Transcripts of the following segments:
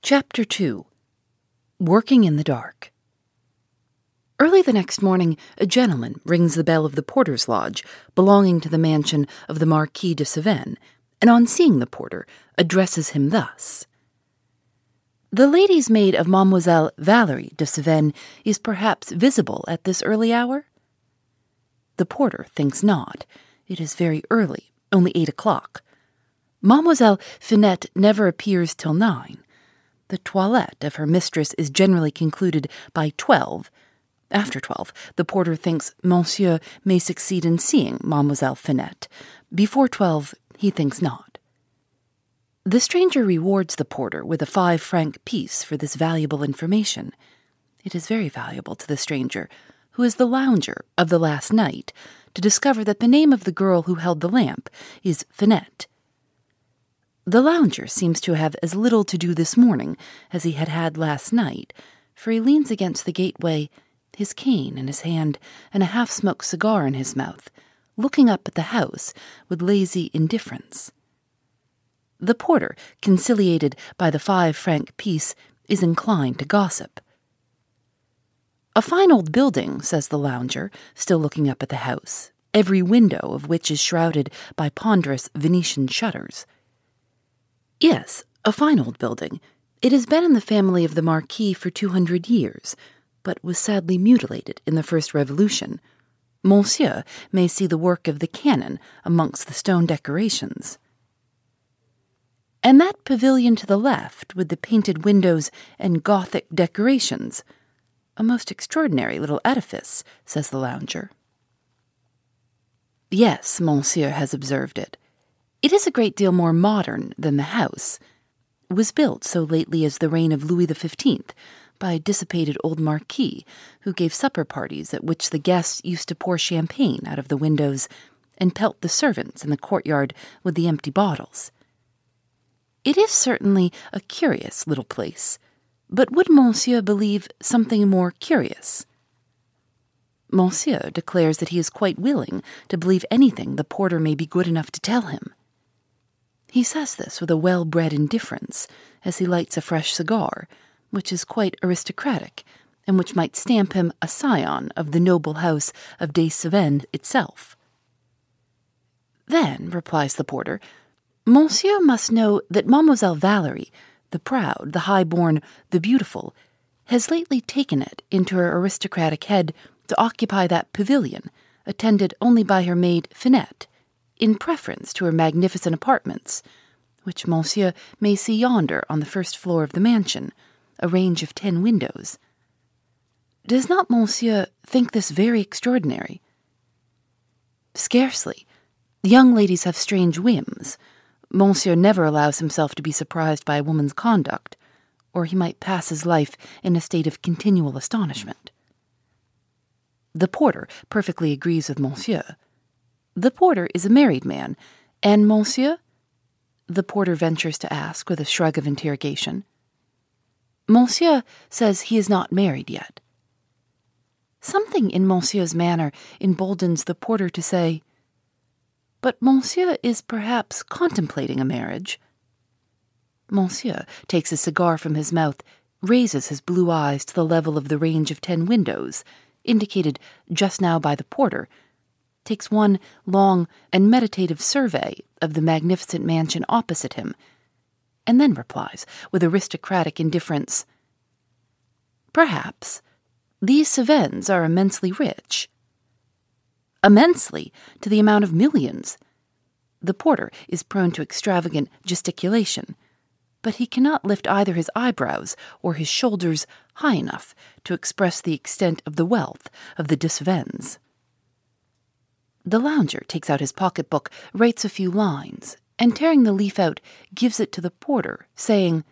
Chapter 2 Working in the Dark. Early the next morning, a gentleman rings the bell of the porter's lodge belonging to the mansion of the Marquis de Cevennes, and on seeing the porter, addresses him thus The lady's maid of Mademoiselle Valerie de Cevennes is perhaps visible at this early hour? The porter thinks not. It is very early, only eight o'clock. Mademoiselle Finette never appears till nine. The toilette of her mistress is generally concluded by twelve. After twelve, the porter thinks Monsieur may succeed in seeing Mademoiselle Finette. Before twelve, he thinks not. The stranger rewards the porter with a five franc piece for this valuable information. It is very valuable to the stranger, who is the lounger of the last night, to discover that the name of the girl who held the lamp is Finette. The lounger seems to have as little to do this morning as he had had last night, for he leans against the gateway, his cane in his hand and a half smoked cigar in his mouth, looking up at the house with lazy indifference. The porter, conciliated by the five franc piece, is inclined to gossip. A fine old building, says the lounger, still looking up at the house, every window of which is shrouded by ponderous Venetian shutters. Yes, a fine old building. It has been in the family of the Marquis for two hundred years, but was sadly mutilated in the First Revolution. Monsieur may see the work of the cannon amongst the stone decorations. And that pavilion to the left, with the painted windows and Gothic decorations. A most extraordinary little edifice, says the lounger. Yes, Monsieur has observed it. It is a great deal more modern than the house. It was built so lately as the reign of Louis XV by a dissipated old marquis who gave supper parties at which the guests used to pour champagne out of the windows and pelt the servants in the courtyard with the empty bottles. It is certainly a curious little place, but would Monsieur believe something more curious? Monsieur declares that he is quite willing to believe anything the porter may be good enough to tell him. He says this with a well bred indifference as he lights a fresh cigar, which is quite aristocratic and which might stamp him a scion of the noble house of de Cevennes itself. Then, replies the porter, Monsieur must know that Mademoiselle Valerie, the proud, the high born, the beautiful, has lately taken it into her aristocratic head to occupy that pavilion, attended only by her maid Finette in preference to her magnificent apartments, which Monsieur may see yonder on the first floor of the mansion, a range of ten windows. Does not Monsieur think this very extraordinary? Scarcely. Young ladies have strange whims. Monsieur never allows himself to be surprised by a woman's conduct, or he might pass his life in a state of continual astonishment. The porter perfectly agrees with Monsieur. The porter is a married man, and Monsieur? The porter ventures to ask with a shrug of interrogation. Monsieur says he is not married yet. Something in Monsieur's manner emboldens the porter to say, But Monsieur is perhaps contemplating a marriage. Monsieur takes a cigar from his mouth, raises his blue eyes to the level of the range of ten windows, indicated just now by the porter, takes one long and meditative survey of the magnificent mansion opposite him, and then replies with aristocratic indifference Perhaps. These Cevennes are immensely rich. Immensely, to the amount of millions. The porter is prone to extravagant gesticulation, but he cannot lift either his eyebrows or his shoulders high enough to express the extent of the wealth of the de Cevennes. The lounger takes out his pocketbook, writes a few lines, and tearing the leaf out, gives it to the porter, saying,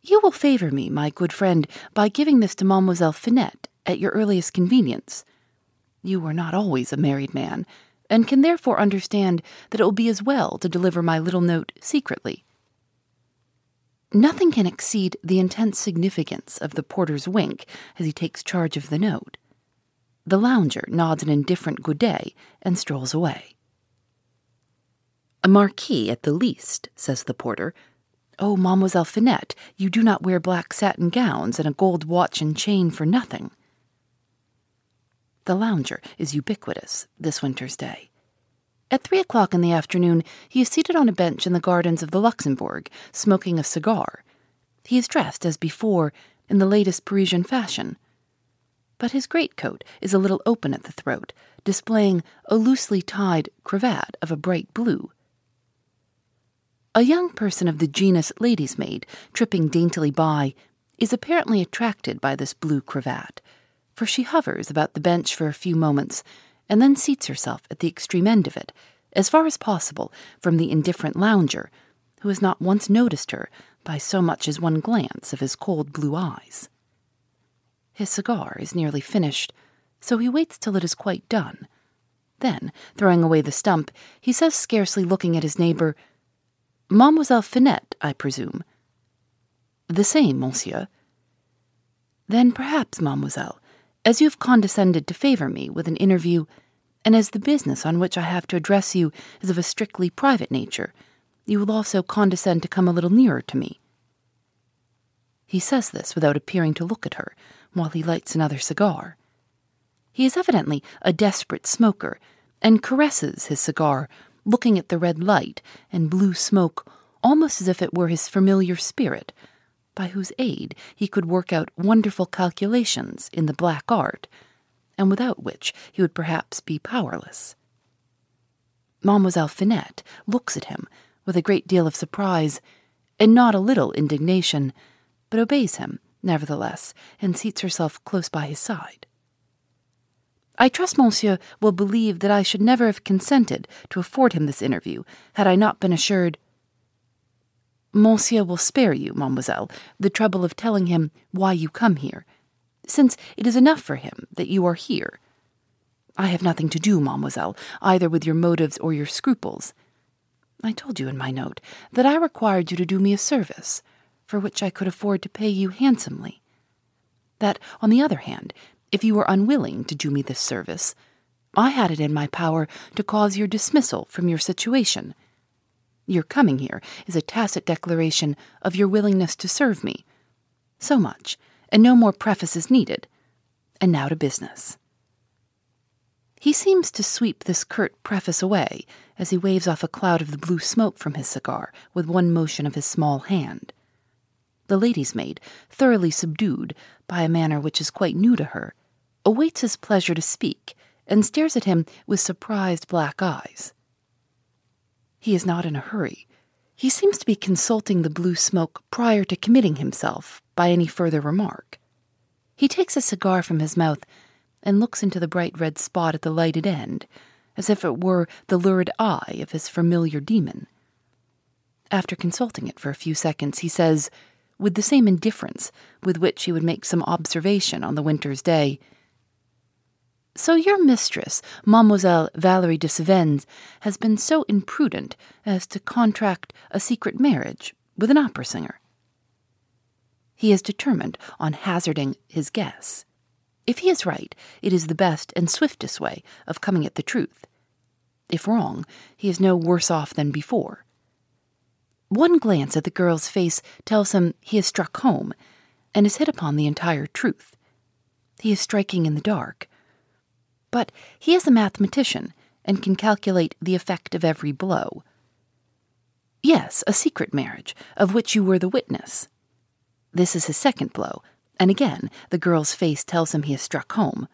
You will favor me, my good friend, by giving this to Mademoiselle Finette at your earliest convenience. You are not always a married man, and can therefore understand that it will be as well to deliver my little note secretly. Nothing can exceed the intense significance of the porter's wink as he takes charge of the note. The lounger nods an indifferent good day and strolls away. A marquis at the least, says the porter. Oh, Mademoiselle Finette, you do not wear black satin gowns and a gold watch and chain for nothing. The lounger is ubiquitous this winter's day. At three o'clock in the afternoon, he is seated on a bench in the gardens of the Luxembourg, smoking a cigar. He is dressed, as before, in the latest Parisian fashion. But his greatcoat is a little open at the throat, displaying a loosely tied cravat of a bright blue. A young person of the genus lady's maid, tripping daintily by, is apparently attracted by this blue cravat for she hovers about the bench for a few moments and then seats herself at the extreme end of it, as far as possible from the indifferent lounger, who has not once noticed her by so much as one glance of his cold blue eyes. His cigar is nearly finished, so he waits till it is quite done. Then, throwing away the stump, he says, scarcely looking at his neighbor, Mademoiselle Finette, I presume. The same, monsieur. Then perhaps, mademoiselle, as you have condescended to favor me with an interview, and as the business on which I have to address you is of a strictly private nature, you will also condescend to come a little nearer to me. He says this without appearing to look at her, while he lights another cigar. He is evidently a desperate smoker, and caresses his cigar, looking at the red light and blue smoke almost as if it were his familiar spirit by whose aid he could work out wonderful calculations in the black art, and without which he would perhaps be powerless. Mademoiselle Finette looks at him with a great deal of surprise, and not a little indignation, but obeys him, nevertheless, and seats herself close by his side. I trust Monsieur will believe that I should never have consented to afford him this interview had I not been assured Monsieur will spare you, mademoiselle, the trouble of telling him why you come here, since it is enough for him that you are here. I have nothing to do, mademoiselle, either with your motives or your scruples. I told you in my note that I required you to do me a service, for which I could afford to pay you handsomely. That, on the other hand, if you were unwilling to do me this service, I had it in my power to cause your dismissal from your situation your coming here is a tacit declaration of your willingness to serve me. So much, and no more preface is needed. And now to business. He seems to sweep this curt preface away as he waves off a cloud of the blue smoke from his cigar with one motion of his small hand. The lady's maid, thoroughly subdued by a manner which is quite new to her, awaits his pleasure to speak and stares at him with surprised black eyes. He is not in a hurry. He seems to be consulting the blue smoke prior to committing himself by any further remark. He takes a cigar from his mouth and looks into the bright red spot at the lighted end, as if it were the lurid eye of his familiar demon. After consulting it for a few seconds, he says, with the same indifference with which he would make some observation on the winter's day, so your mistress, Mademoiselle Valerie de Cevennes, has been so imprudent as to contract a secret marriage with an opera singer. He is determined on hazarding his guess. If he is right, it is the best and swiftest way of coming at the truth. If wrong, he is no worse off than before. One glance at the girl's face tells him he has struck home and has hit upon the entire truth. He is striking in the dark but he is a mathematician and can calculate the effect of every blow. Yes, a secret marriage, of which you were the witness. This is his second blow, and again the girl's face tells him he has struck home.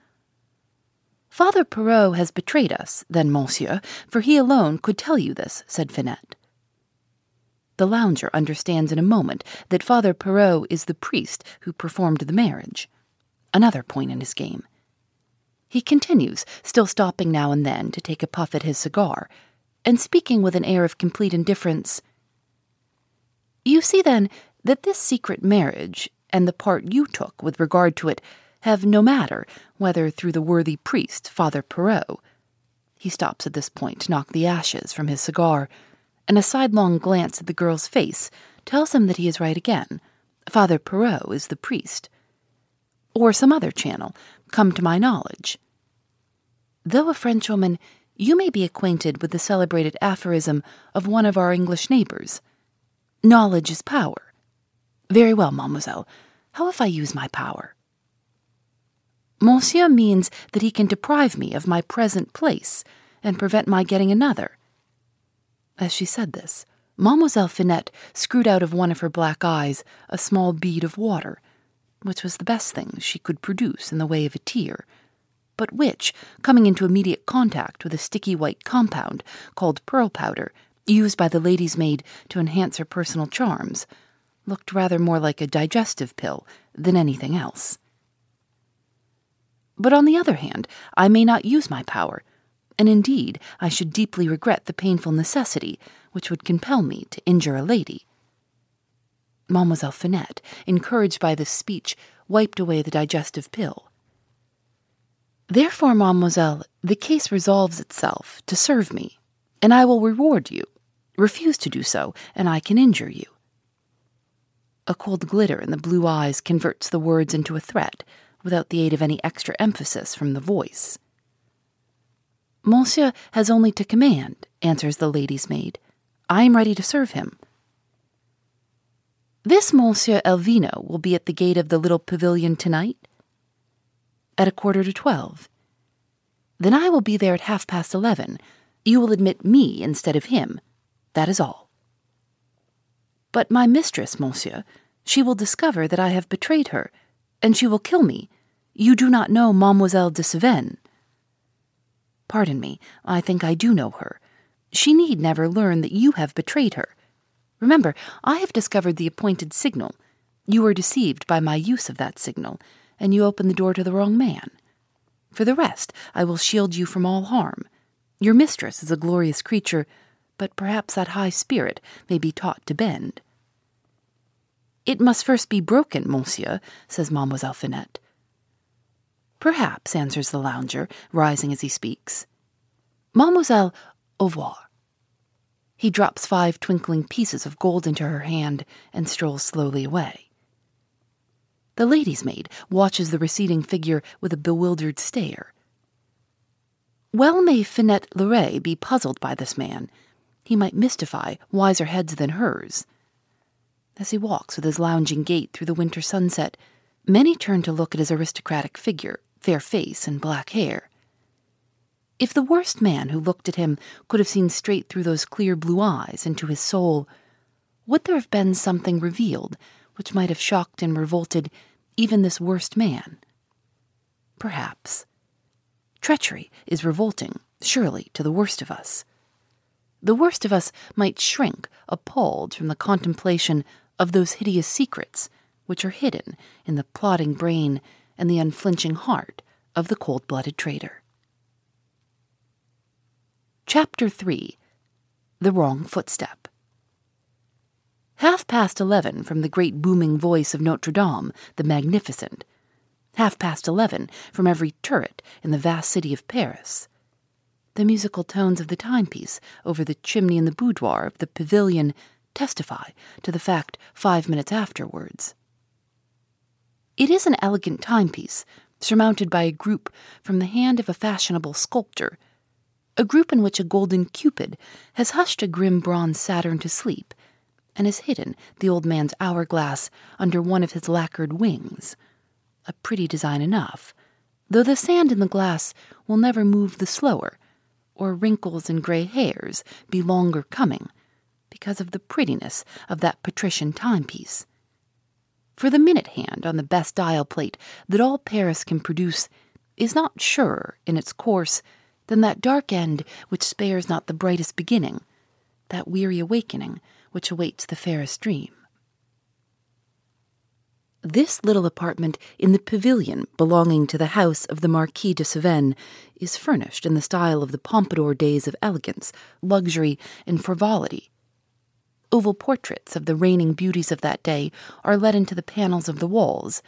Father Perot has betrayed us, then, monsieur, for he alone could tell you this, said Finette. The lounger understands in a moment that Father Perot is the priest who performed the marriage. Another point in his game. He continues, still stopping now and then to take a puff at his cigar, and speaking with an air of complete indifference. You see, then, that this secret marriage, and the part you took with regard to it, have no matter whether through the worthy priest, Father Perot. He stops at this point to knock the ashes from his cigar and a sidelong glance at the girl's face tells him that he is right again. Father Perot is the priest. Or some other channel, come to my knowledge. Though a Frenchwoman, you may be acquainted with the celebrated aphorism of one of our English neighbors Knowledge is power. Very well, mademoiselle. How if I use my power? Monsieur means that he can deprive me of my present place and prevent my getting another. As she said this, Mademoiselle Finette screwed out of one of her black eyes a small bead of water, which was the best thing she could produce in the way of a tear, but which, coming into immediate contact with a sticky white compound called pearl powder, used by the lady's maid to enhance her personal charms, looked rather more like a digestive pill than anything else. But on the other hand, I may not use my power and indeed I should deeply regret the painful necessity which would compel me to injure a lady. Mademoiselle Finette, encouraged by this speech, wiped away the digestive pill. Therefore, mademoiselle, the case resolves itself to serve me, and I will reward you. Refuse to do so, and I can injure you. A cold glitter in the blue eyes converts the words into a threat, without the aid of any extra emphasis from the voice. Monsieur has only to command, answers the lady's maid. I am ready to serve him. This Monsieur Elvino will be at the gate of the little pavilion tonight? At a quarter to twelve. Then I will be there at half past eleven. You will admit me instead of him. That is all. But my mistress, monsieur, she will discover that I have betrayed her, and she will kill me. You do not know Mademoiselle de Cevennes. Pardon me, I think I do know her. She need never learn that you have betrayed her. Remember, I have discovered the appointed signal. You were deceived by my use of that signal, and you opened the door to the wrong man. For the rest, I will shield you from all harm. Your mistress is a glorious creature, but perhaps that high spirit may be taught to bend. It must first be broken, monsieur, says Mademoiselle Finette. Perhaps, answers the lounger, rising as he speaks. Mademoiselle, au revoir. He drops five twinkling pieces of gold into her hand and strolls slowly away. The lady's maid watches the receding figure with a bewildered stare. Well may Finette Leray be puzzled by this man. He might mystify wiser heads than hers. As he walks with his lounging gait through the winter sunset, many turned to look at his aristocratic figure fair face, and black hair. If the worst man who looked at him could have seen straight through those clear blue eyes into his soul, would there have been something revealed which might have shocked and revolted even this worst man? Perhaps. Treachery is revolting, surely, to the worst of us. The worst of us might shrink, appalled, from the contemplation of those hideous secrets which are hidden in the plotting brain and the unflinching heart of the cold blooded traitor. Chapter 3 The Wrong Footstep. Half past eleven from the great booming voice of Notre Dame, the Magnificent. Half past eleven from every turret in the vast city of Paris. The musical tones of the timepiece over the chimney in the boudoir of the pavilion testify to the fact five minutes afterwards. It is an elegant timepiece, surmounted by a group from the hand of a fashionable sculptor, a group in which a golden Cupid has hushed a grim bronze Saturn to sleep, and has hidden the old man's hourglass under one of his lacquered wings. A pretty design enough, though the sand in the glass will never move the slower, or wrinkles and gray hairs be longer coming, because of the prettiness of that patrician timepiece for the minute hand on the best dial plate that all Paris can produce is not surer in its course than that dark end which spares not the brightest beginning, that weary awakening which awaits the fairest dream. This little apartment in the pavilion belonging to the house of the Marquis de Cevennes is furnished in the style of the Pompadour days of elegance, luxury, and frivolity. Oval portraits of the reigning beauties of that day are let into the panels of the walls,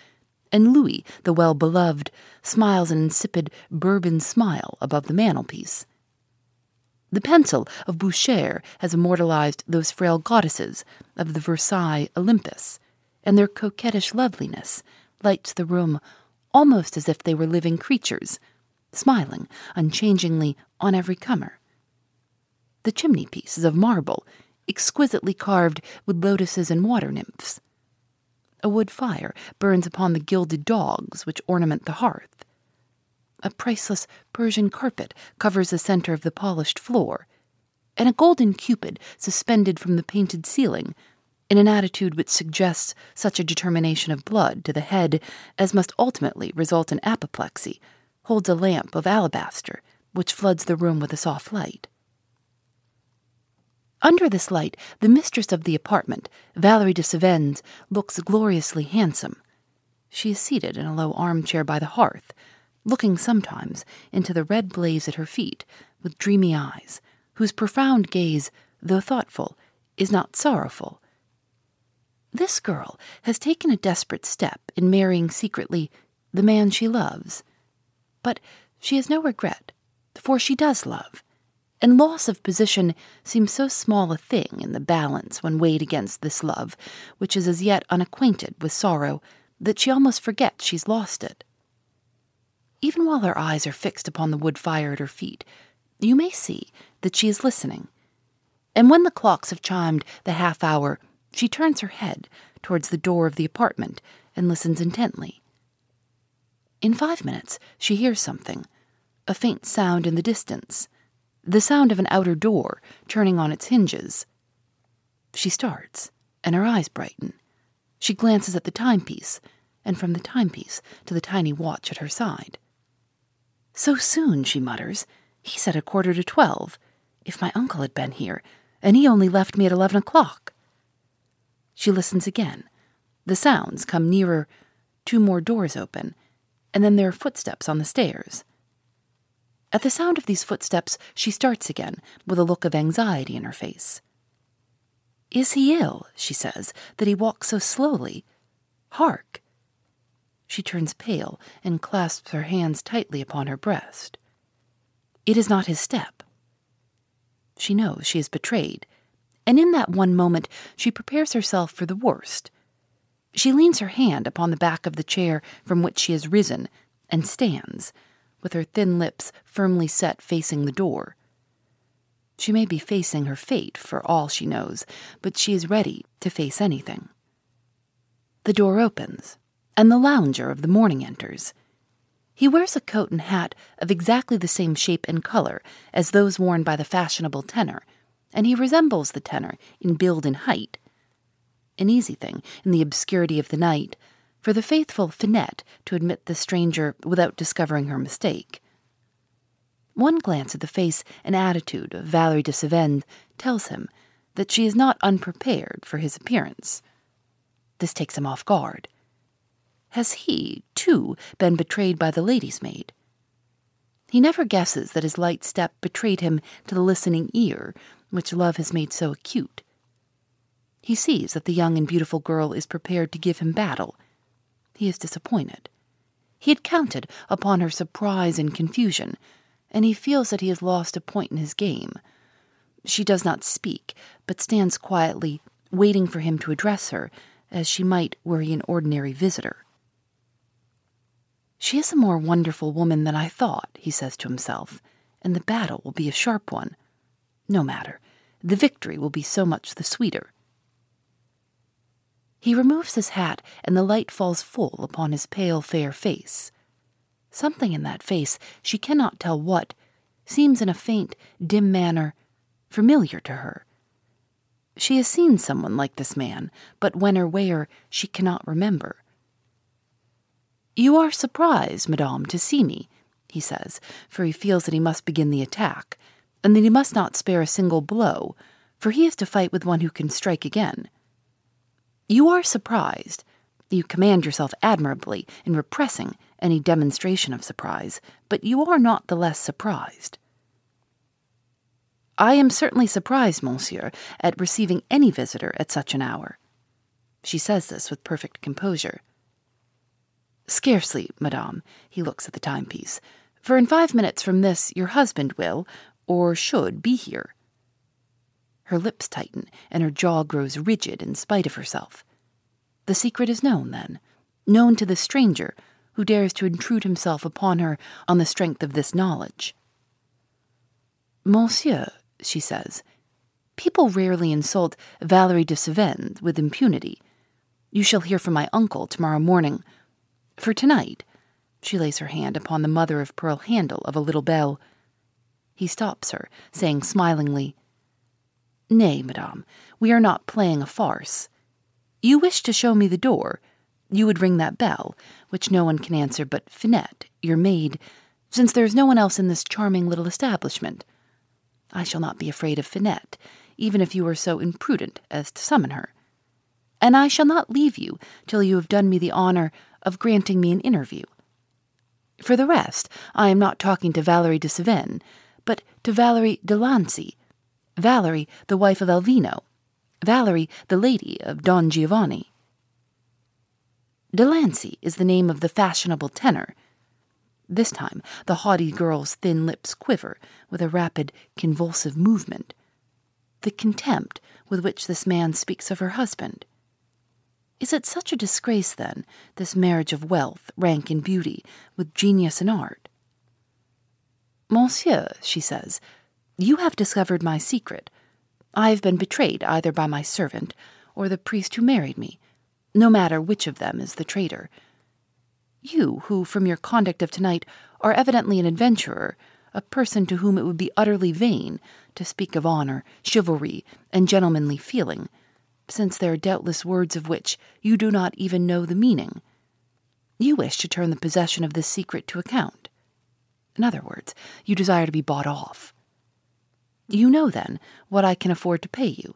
and Louis, the well beloved, smiles an insipid Bourbon smile above the mantelpiece. The pencil of Boucher has immortalized those frail goddesses of the Versailles Olympus and their coquettish loveliness lights the room almost as if they were living creatures, smiling unchangingly on every comer. The chimney piece is of marble, exquisitely carved with lotuses and water nymphs. A wood fire burns upon the gilded dogs which ornament the hearth. A priceless Persian carpet covers the center of the polished floor, and a golden cupid suspended from the painted ceiling in an attitude which suggests such a determination of blood to the head as must ultimately result in apoplexy, holds a lamp of alabaster which floods the room with a soft light. Under this light, the mistress of the apartment, Valerie de Cevennes, looks gloriously handsome. She is seated in a low armchair by the hearth, looking sometimes into the red blaze at her feet with dreamy eyes, whose profound gaze, though thoughtful, is not sorrowful, this girl has taken a desperate step in marrying secretly the man she loves. But she has no regret, for she does love, and loss of position seems so small a thing in the balance when weighed against this love, which is as yet unacquainted with sorrow, that she almost forgets she's lost it. Even while her eyes are fixed upon the wood fire at her feet, you may see that she is listening. And when the clocks have chimed the half hour, she turns her head towards the door of the apartment and listens intently. In five minutes, she hears something a faint sound in the distance, the sound of an outer door turning on its hinges. She starts, and her eyes brighten. She glances at the timepiece, and from the timepiece to the tiny watch at her side. So soon, she mutters. He said a quarter to twelve. If my uncle had been here, and he only left me at eleven o'clock. She listens again. The sounds come nearer, two more doors open, and then there are footsteps on the stairs. At the sound of these footsteps, she starts again, with a look of anxiety in her face. Is he ill, she says, that he walks so slowly? Hark! She turns pale and clasps her hands tightly upon her breast. It is not his step. She knows she is betrayed, and in that one moment she prepares herself for the worst. She leans her hand upon the back of the chair from which she has risen and stands, with her thin lips firmly set facing the door. She may be facing her fate for all she knows, but she is ready to face anything. The door opens, and the lounger of the morning enters. He wears a coat and hat of exactly the same shape and color as those worn by the fashionable tenor and he resembles the tenor in build and height. An easy thing, in the obscurity of the night, for the faithful Finette to admit the stranger without discovering her mistake. One glance at the face and attitude of Valerie de Cevennes tells him that she is not unprepared for his appearance. This takes him off guard. Has he, too, been betrayed by the lady's maid? He never guesses that his light step betrayed him to the listening ear which love has made so acute. He sees that the young and beautiful girl is prepared to give him battle. He is disappointed. He had counted upon her surprise and confusion, and he feels that he has lost a point in his game. She does not speak, but stands quietly, waiting for him to address her, as she might were he an ordinary visitor. She is a more wonderful woman than I thought, he says to himself, and the battle will be a sharp one. No matter, the victory will be so much the sweeter. He removes his hat, and the light falls full upon his pale, fair face. Something in that face, she cannot tell what, seems in a faint, dim manner familiar to her. She has seen someone like this man, but when or where she cannot remember. You are surprised, madame, to see me, he says, for he feels that he must begin the attack, and that he must not spare a single blow, for he is to fight with one who can strike again. You are surprised. You command yourself admirably in repressing any demonstration of surprise, but you are not the less surprised. I am certainly surprised, monsieur, at receiving any visitor at such an hour. She says this with perfect composure. Scarcely, madame, he looks at the timepiece, for in five minutes from this your husband will, or should, be here. Her lips tighten, and her jaw grows rigid in spite of herself. The secret is known, then, known to the stranger who dares to intrude himself upon her on the strength of this knowledge. Monsieur, she says, people rarely insult Valerie de Cevennes with impunity. You shall hear from my uncle tomorrow morning. For tonight, she lays her hand upon the mother of pearl handle of a little bell. He stops her, saying smilingly, Nay, madame, we are not playing a farce. You wish to show me the door. You would ring that bell, which no one can answer but Finette, your maid, since there is no one else in this charming little establishment. I shall not be afraid of Finette, even if you were so imprudent as to summon her. And I shall not leave you till you have done me the honor of granting me an interview. For the rest, I am not talking to Valerie de Cevennes, but to Valerie de Lancy, Valerie, the wife of Elvino, Valerie, the lady of Don Giovanni. de Lancy is the name of the fashionable tenor. This time the haughty girl's thin lips quiver with a rapid, convulsive movement. The contempt with which this man speaks of her husband. Is it such a disgrace, then, this marriage of wealth, rank, and beauty with genius and art? Monsieur, she says, you have discovered my secret. I have been betrayed either by my servant or the priest who married me, no matter which of them is the traitor. You, who from your conduct of tonight are evidently an adventurer, a person to whom it would be utterly vain to speak of honor, chivalry, and gentlemanly feeling, since there are doubtless words of which you do not even know the meaning. You wish to turn the possession of this secret to account. In other words, you desire to be bought off. You know, then, what I can afford to pay you.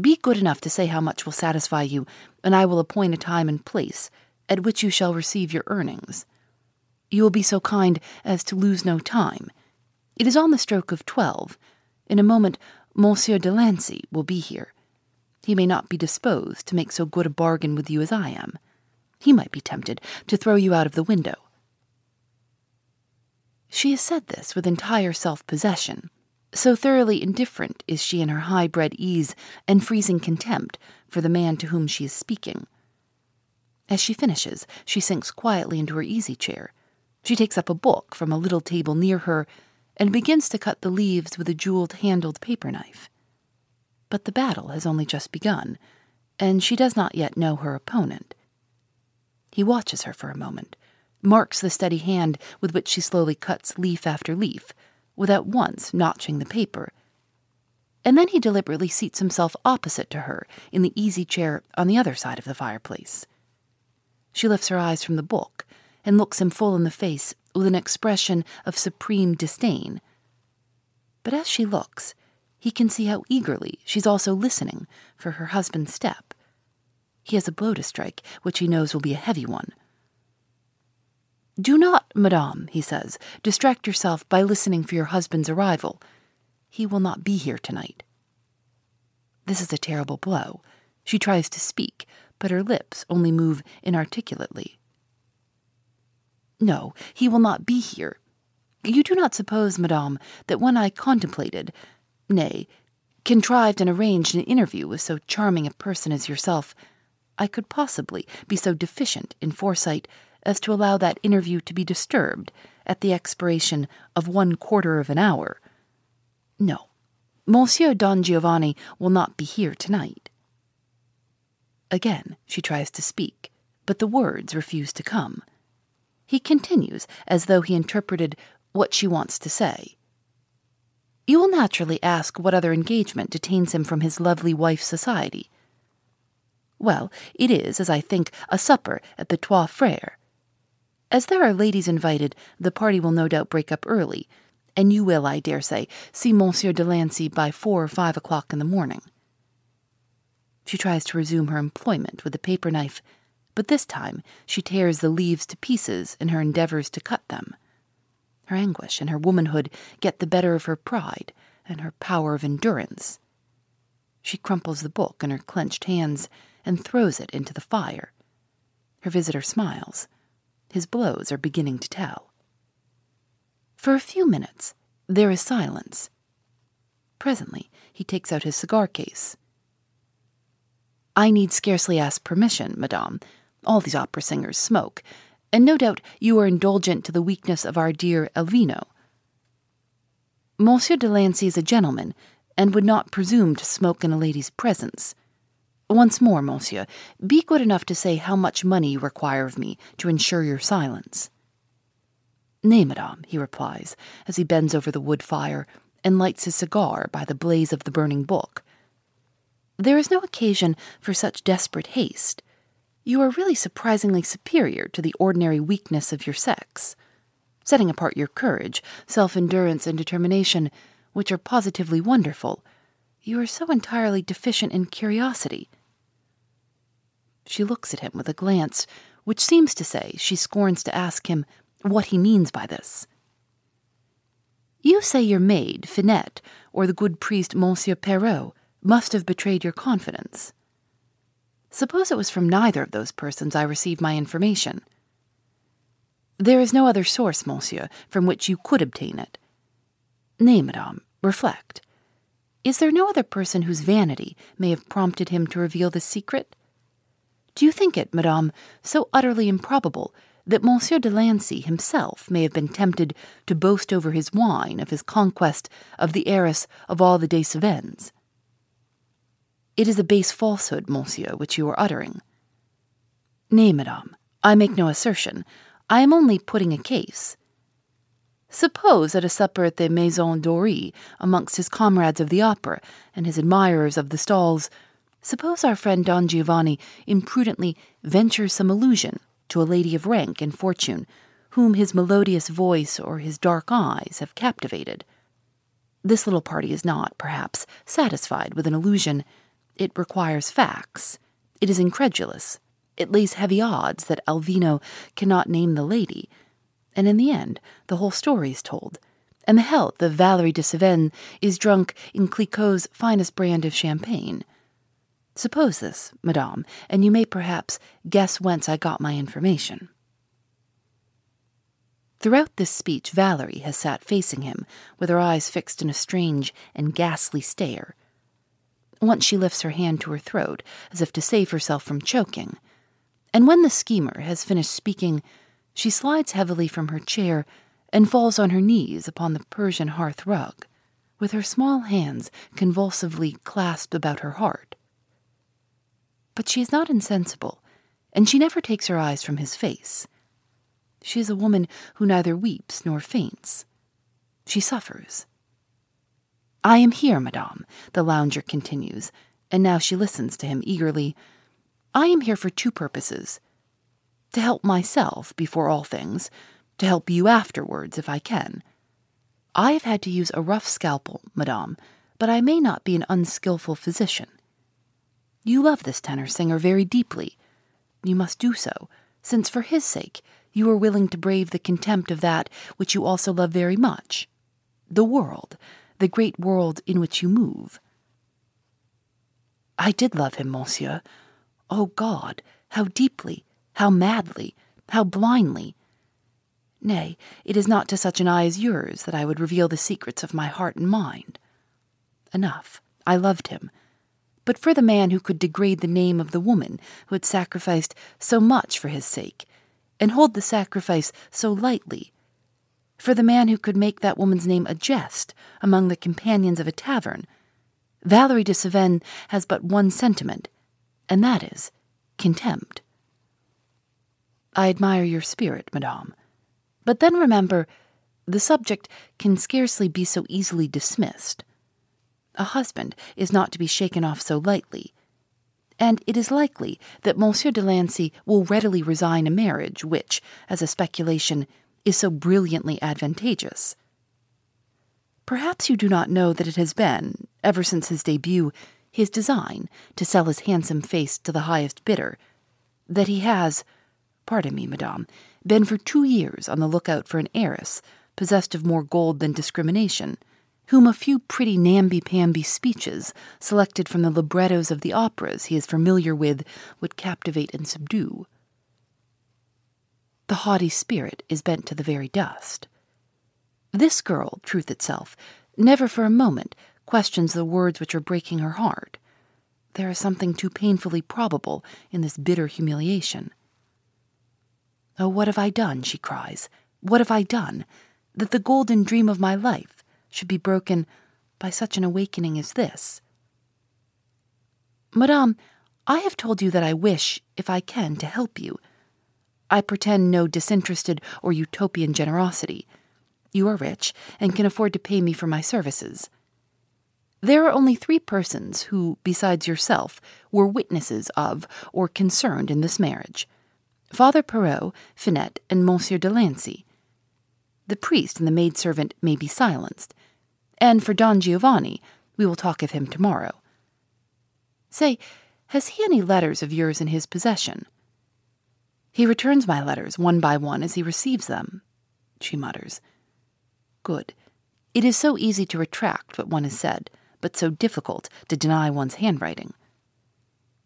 Be good enough to say how much will satisfy you, and I will appoint a time and place at which you shall receive your earnings. You will be so kind as to lose no time. It is on the stroke of twelve. In a moment, Monsieur de Lancy will be here. He may not be disposed to make so good a bargain with you as I am. He might be tempted to throw you out of the window. She has said this with entire self possession so thoroughly indifferent is she in her high bred ease and freezing contempt for the man to whom she is speaking. As she finishes, she sinks quietly into her easy chair. She takes up a book from a little table near her and begins to cut the leaves with a jeweled handled paper knife. But the battle has only just begun, and she does not yet know her opponent. He watches her for a moment, marks the steady hand with which she slowly cuts leaf after leaf without once notching the paper. And then he deliberately seats himself opposite to her in the easy chair on the other side of the fireplace. She lifts her eyes from the book and looks him full in the face with an expression of supreme disdain. But as she looks, he can see how eagerly she's also listening for her husband's step. He has a blow to strike, which he knows will be a heavy one, do not, madame, he says, distract yourself by listening for your husband's arrival. He will not be here tonight. This is a terrible blow. She tries to speak, but her lips only move inarticulately. No, he will not be here. You do not suppose, madame, that when I contemplated, nay, contrived and arranged an interview with so charming a person as yourself, I could possibly be so deficient in foresight as to allow that interview to be disturbed at the expiration of one quarter of an hour. No, Monsieur Don Giovanni will not be here tonight. Again she tries to speak, but the words refuse to come. He continues as though he interpreted what she wants to say. You will naturally ask what other engagement detains him from his lovely wife's society. Well, it is, as I think, a supper at the Trois Freres. As there are ladies invited, the party will no doubt break up early, and you will, I dare say, see Monsieur de Lancy by four or five o'clock in the morning. She tries to resume her employment with the paper knife, but this time she tears the leaves to pieces in her endeavors to cut them. Her anguish and her womanhood get the better of her pride and her power of endurance. She crumples the book in her clenched hands and throws it into the fire. Her visitor smiles. His blows are beginning to tell. For a few minutes, there is silence. Presently, he takes out his cigar case. I need scarcely ask permission, madame. All these opera singers smoke, and no doubt you are indulgent to the weakness of our dear Elvino. Monsieur de Lancy is a gentleman, and would not presume to smoke in a lady's presence. Once more, monsieur, be good enough to say how much money you require of me to ensure your silence. Nay, madame, he replies, as he bends over the wood fire and lights his cigar by the blaze of the burning book. There is no occasion for such desperate haste. You are really surprisingly superior to the ordinary weakness of your sex. Setting apart your courage, self endurance, and determination, which are positively wonderful, you are so entirely deficient in curiosity. She looks at him with a glance which seems to say she scorns to ask him what he means by this. You say your maid, Finette, or the good priest Monsieur Perot, must have betrayed your confidence. Suppose it was from neither of those persons I received my information. There is no other source, monsieur, from which you could obtain it. Nay, madame, reflect. Is there no other person whose vanity may have prompted him to reveal the secret? Do you think it, madame, so utterly improbable that Monsieur de Lancy himself may have been tempted to boast over his wine of his conquest of the heiress of all the de Cevennes? It is a base falsehood, monsieur, which you are uttering. Nay, madame, I make no assertion. I am only putting a case. Suppose at a supper at the Maison Dorée, amongst his comrades of the opera and his admirers of the stalls, suppose our friend Don Giovanni imprudently ventures some allusion to a lady of rank and fortune, whom his melodious voice or his dark eyes have captivated. This little party is not, perhaps, satisfied with an illusion it requires facts. It is incredulous. It lays heavy odds that Elvino cannot name the lady. And in the end, the whole story is told. And the health of Valerie de Cevennes is drunk in Clicquot's finest brand of champagne. Suppose this, madame, and you may perhaps guess whence I got my information. Throughout this speech, Valerie has sat facing him, with her eyes fixed in a strange and ghastly stare. Once she lifts her hand to her throat, as if to save herself from choking. And when the schemer has finished speaking, she slides heavily from her chair and falls on her knees upon the Persian hearth rug, with her small hands convulsively clasped about her heart. But she is not insensible, and she never takes her eyes from his face. She is a woman who neither weeps nor faints. She suffers I am here, madame, the lounger continues, and now she listens to him eagerly. I am here for two purposes to help myself before all things, to help you afterwards if I can. I have had to use a rough scalpel, madame, but I may not be an unskilful physician. You love this tenor singer very deeply. You must do so, since for his sake you are willing to brave the contempt of that which you also love very much the world the great world in which you move. I did love him, monsieur. Oh God, how deeply, how madly, how blindly. Nay, it is not to such an eye as yours that I would reveal the secrets of my heart and mind. Enough, I loved him. But for the man who could degrade the name of the woman who had sacrificed so much for his sake, and hold the sacrifice so lightly, for the man who could make that woman's name a jest among the companions of a tavern. Valerie de Cevennes has but one sentiment, and that is contempt. I admire your spirit, madame. But then remember, the subject can scarcely be so easily dismissed. A husband is not to be shaken off so lightly, and it is likely that Monsieur de Lancy will readily resign a marriage which, as a speculation, is so brilliantly advantageous. Perhaps you do not know that it has been, ever since his debut, his design to sell his handsome face to the highest bidder, that he has, pardon me, madame, been for two years on the lookout for an heiress possessed of more gold than discrimination, whom a few pretty namby-pamby speeches selected from the librettos of the operas he is familiar with would captivate and subdue. The haughty spirit is bent to the very dust. This girl, truth itself, never for a moment questions the words which are breaking her heart. There is something too painfully probable in this bitter humiliation. Oh, what have I done, she cries, what have I done, that the golden dream of my life should be broken by such an awakening as this? Madame, I have told you that I wish, if I can, to help you. I pretend no disinterested or utopian generosity. You are rich and can afford to pay me for my services. There are only three persons who, besides yourself, were witnesses of or concerned in this marriage Father Perot, Finette, and Monsieur de Lancy. The priest and the maidservant may be silenced. And for Don Giovanni, we will talk of him tomorrow. Say, has he any letters of yours in his possession? He returns my letters one by one as he receives them, she mutters. Good. It is so easy to retract what one has said, but so difficult to deny one's handwriting.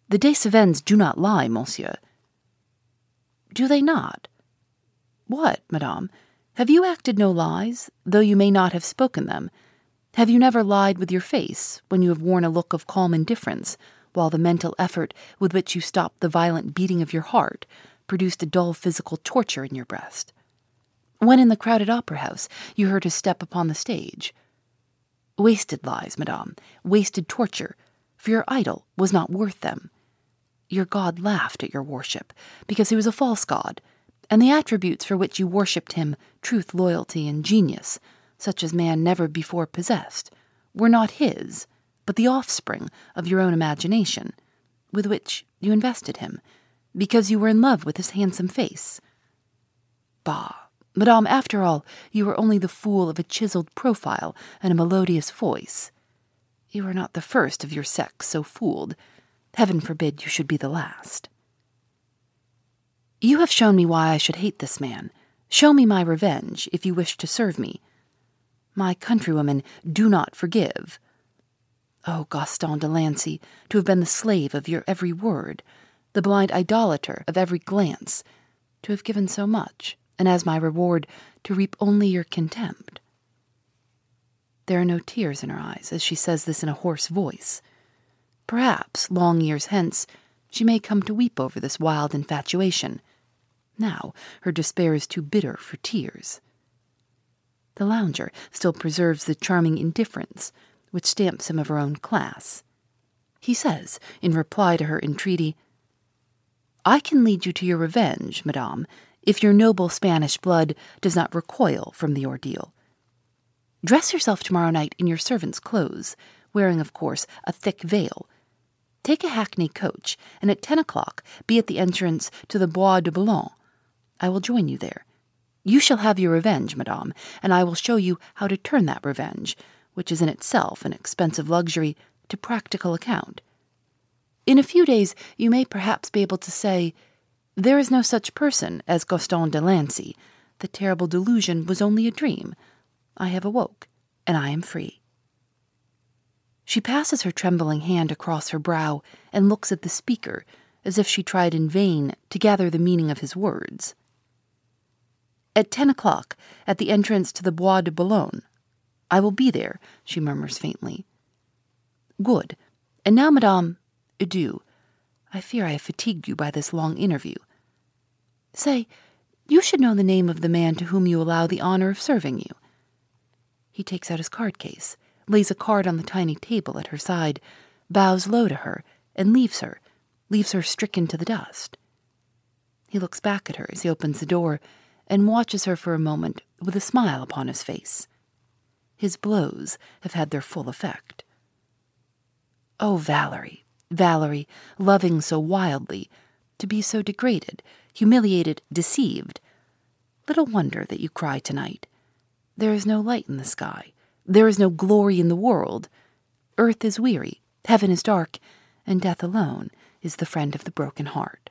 The de Cévennes do not lie, monsieur. Do they not? What, madame? Have you acted no lies, though you may not have spoken them? Have you never lied with your face when you have worn a look of calm indifference, while the mental effort with which you stopped the violent beating of your heart produced a dull physical torture in your breast? when in the crowded opera house you heard his step upon the stage. Wasted lies, madame, wasted torture, for your idol was not worth them. Your god laughed at your worship, because he was a false god, and the attributes for which you worshipped him, truth, loyalty, and genius, such as man never before possessed, were not his, but the offspring of your own imagination, with which you invested him, because you were in love with his handsome face. Bah! Madame, after all, you are only the fool of a chiseled profile and a melodious voice. You are not the first of your sex so fooled. Heaven forbid you should be the last. You have shown me why I should hate this man. Show me my revenge, if you wish to serve me. My countrywomen do not forgive. Oh, Gaston de Lancy, to have been the slave of your every word, the blind idolater of every glance, to have given so much and as my reward, to reap only your contempt. There are no tears in her eyes as she says this in a hoarse voice. Perhaps, long years hence, she may come to weep over this wild infatuation. Now her despair is too bitter for tears. The lounger still preserves the charming indifference which stamps him of her own class. He says, in reply to her entreaty, I can lead you to your revenge, madame, if your noble Spanish blood does not recoil from the ordeal. Dress yourself tomorrow night in your servant's clothes, wearing, of course, a thick veil. Take a hackney coach, and at ten o'clock be at the entrance to the Bois de Boulogne. I will join you there. You shall have your revenge, madame, and I will show you how to turn that revenge, which is in itself an expensive luxury, to practical account. In a few days you may perhaps be able to say, there is no such person as Gaston de Lancy. The terrible delusion was only a dream. I have awoke, and I am free. She passes her trembling hand across her brow and looks at the speaker as if she tried in vain to gather the meaning of his words. At ten o'clock, at the entrance to the Bois de Boulogne. I will be there, she murmurs faintly. Good. And now, madame, adieu. I fear I have fatigued you by this long interview. Say, you should know the name of the man to whom you allow the honor of serving you. He takes out his card case, lays a card on the tiny table at her side, bows low to her, and leaves her, leaves her stricken to the dust. He looks back at her as he opens the door and watches her for a moment with a smile upon his face. His blows have had their full effect. Oh, Valerie, Valerie, loving so wildly, to be so degraded, humiliated, deceived. Little wonder that you cry tonight. There is no light in the sky, There is no glory in the world. Earth is weary, heaven is dark, and death alone is the friend of the broken heart.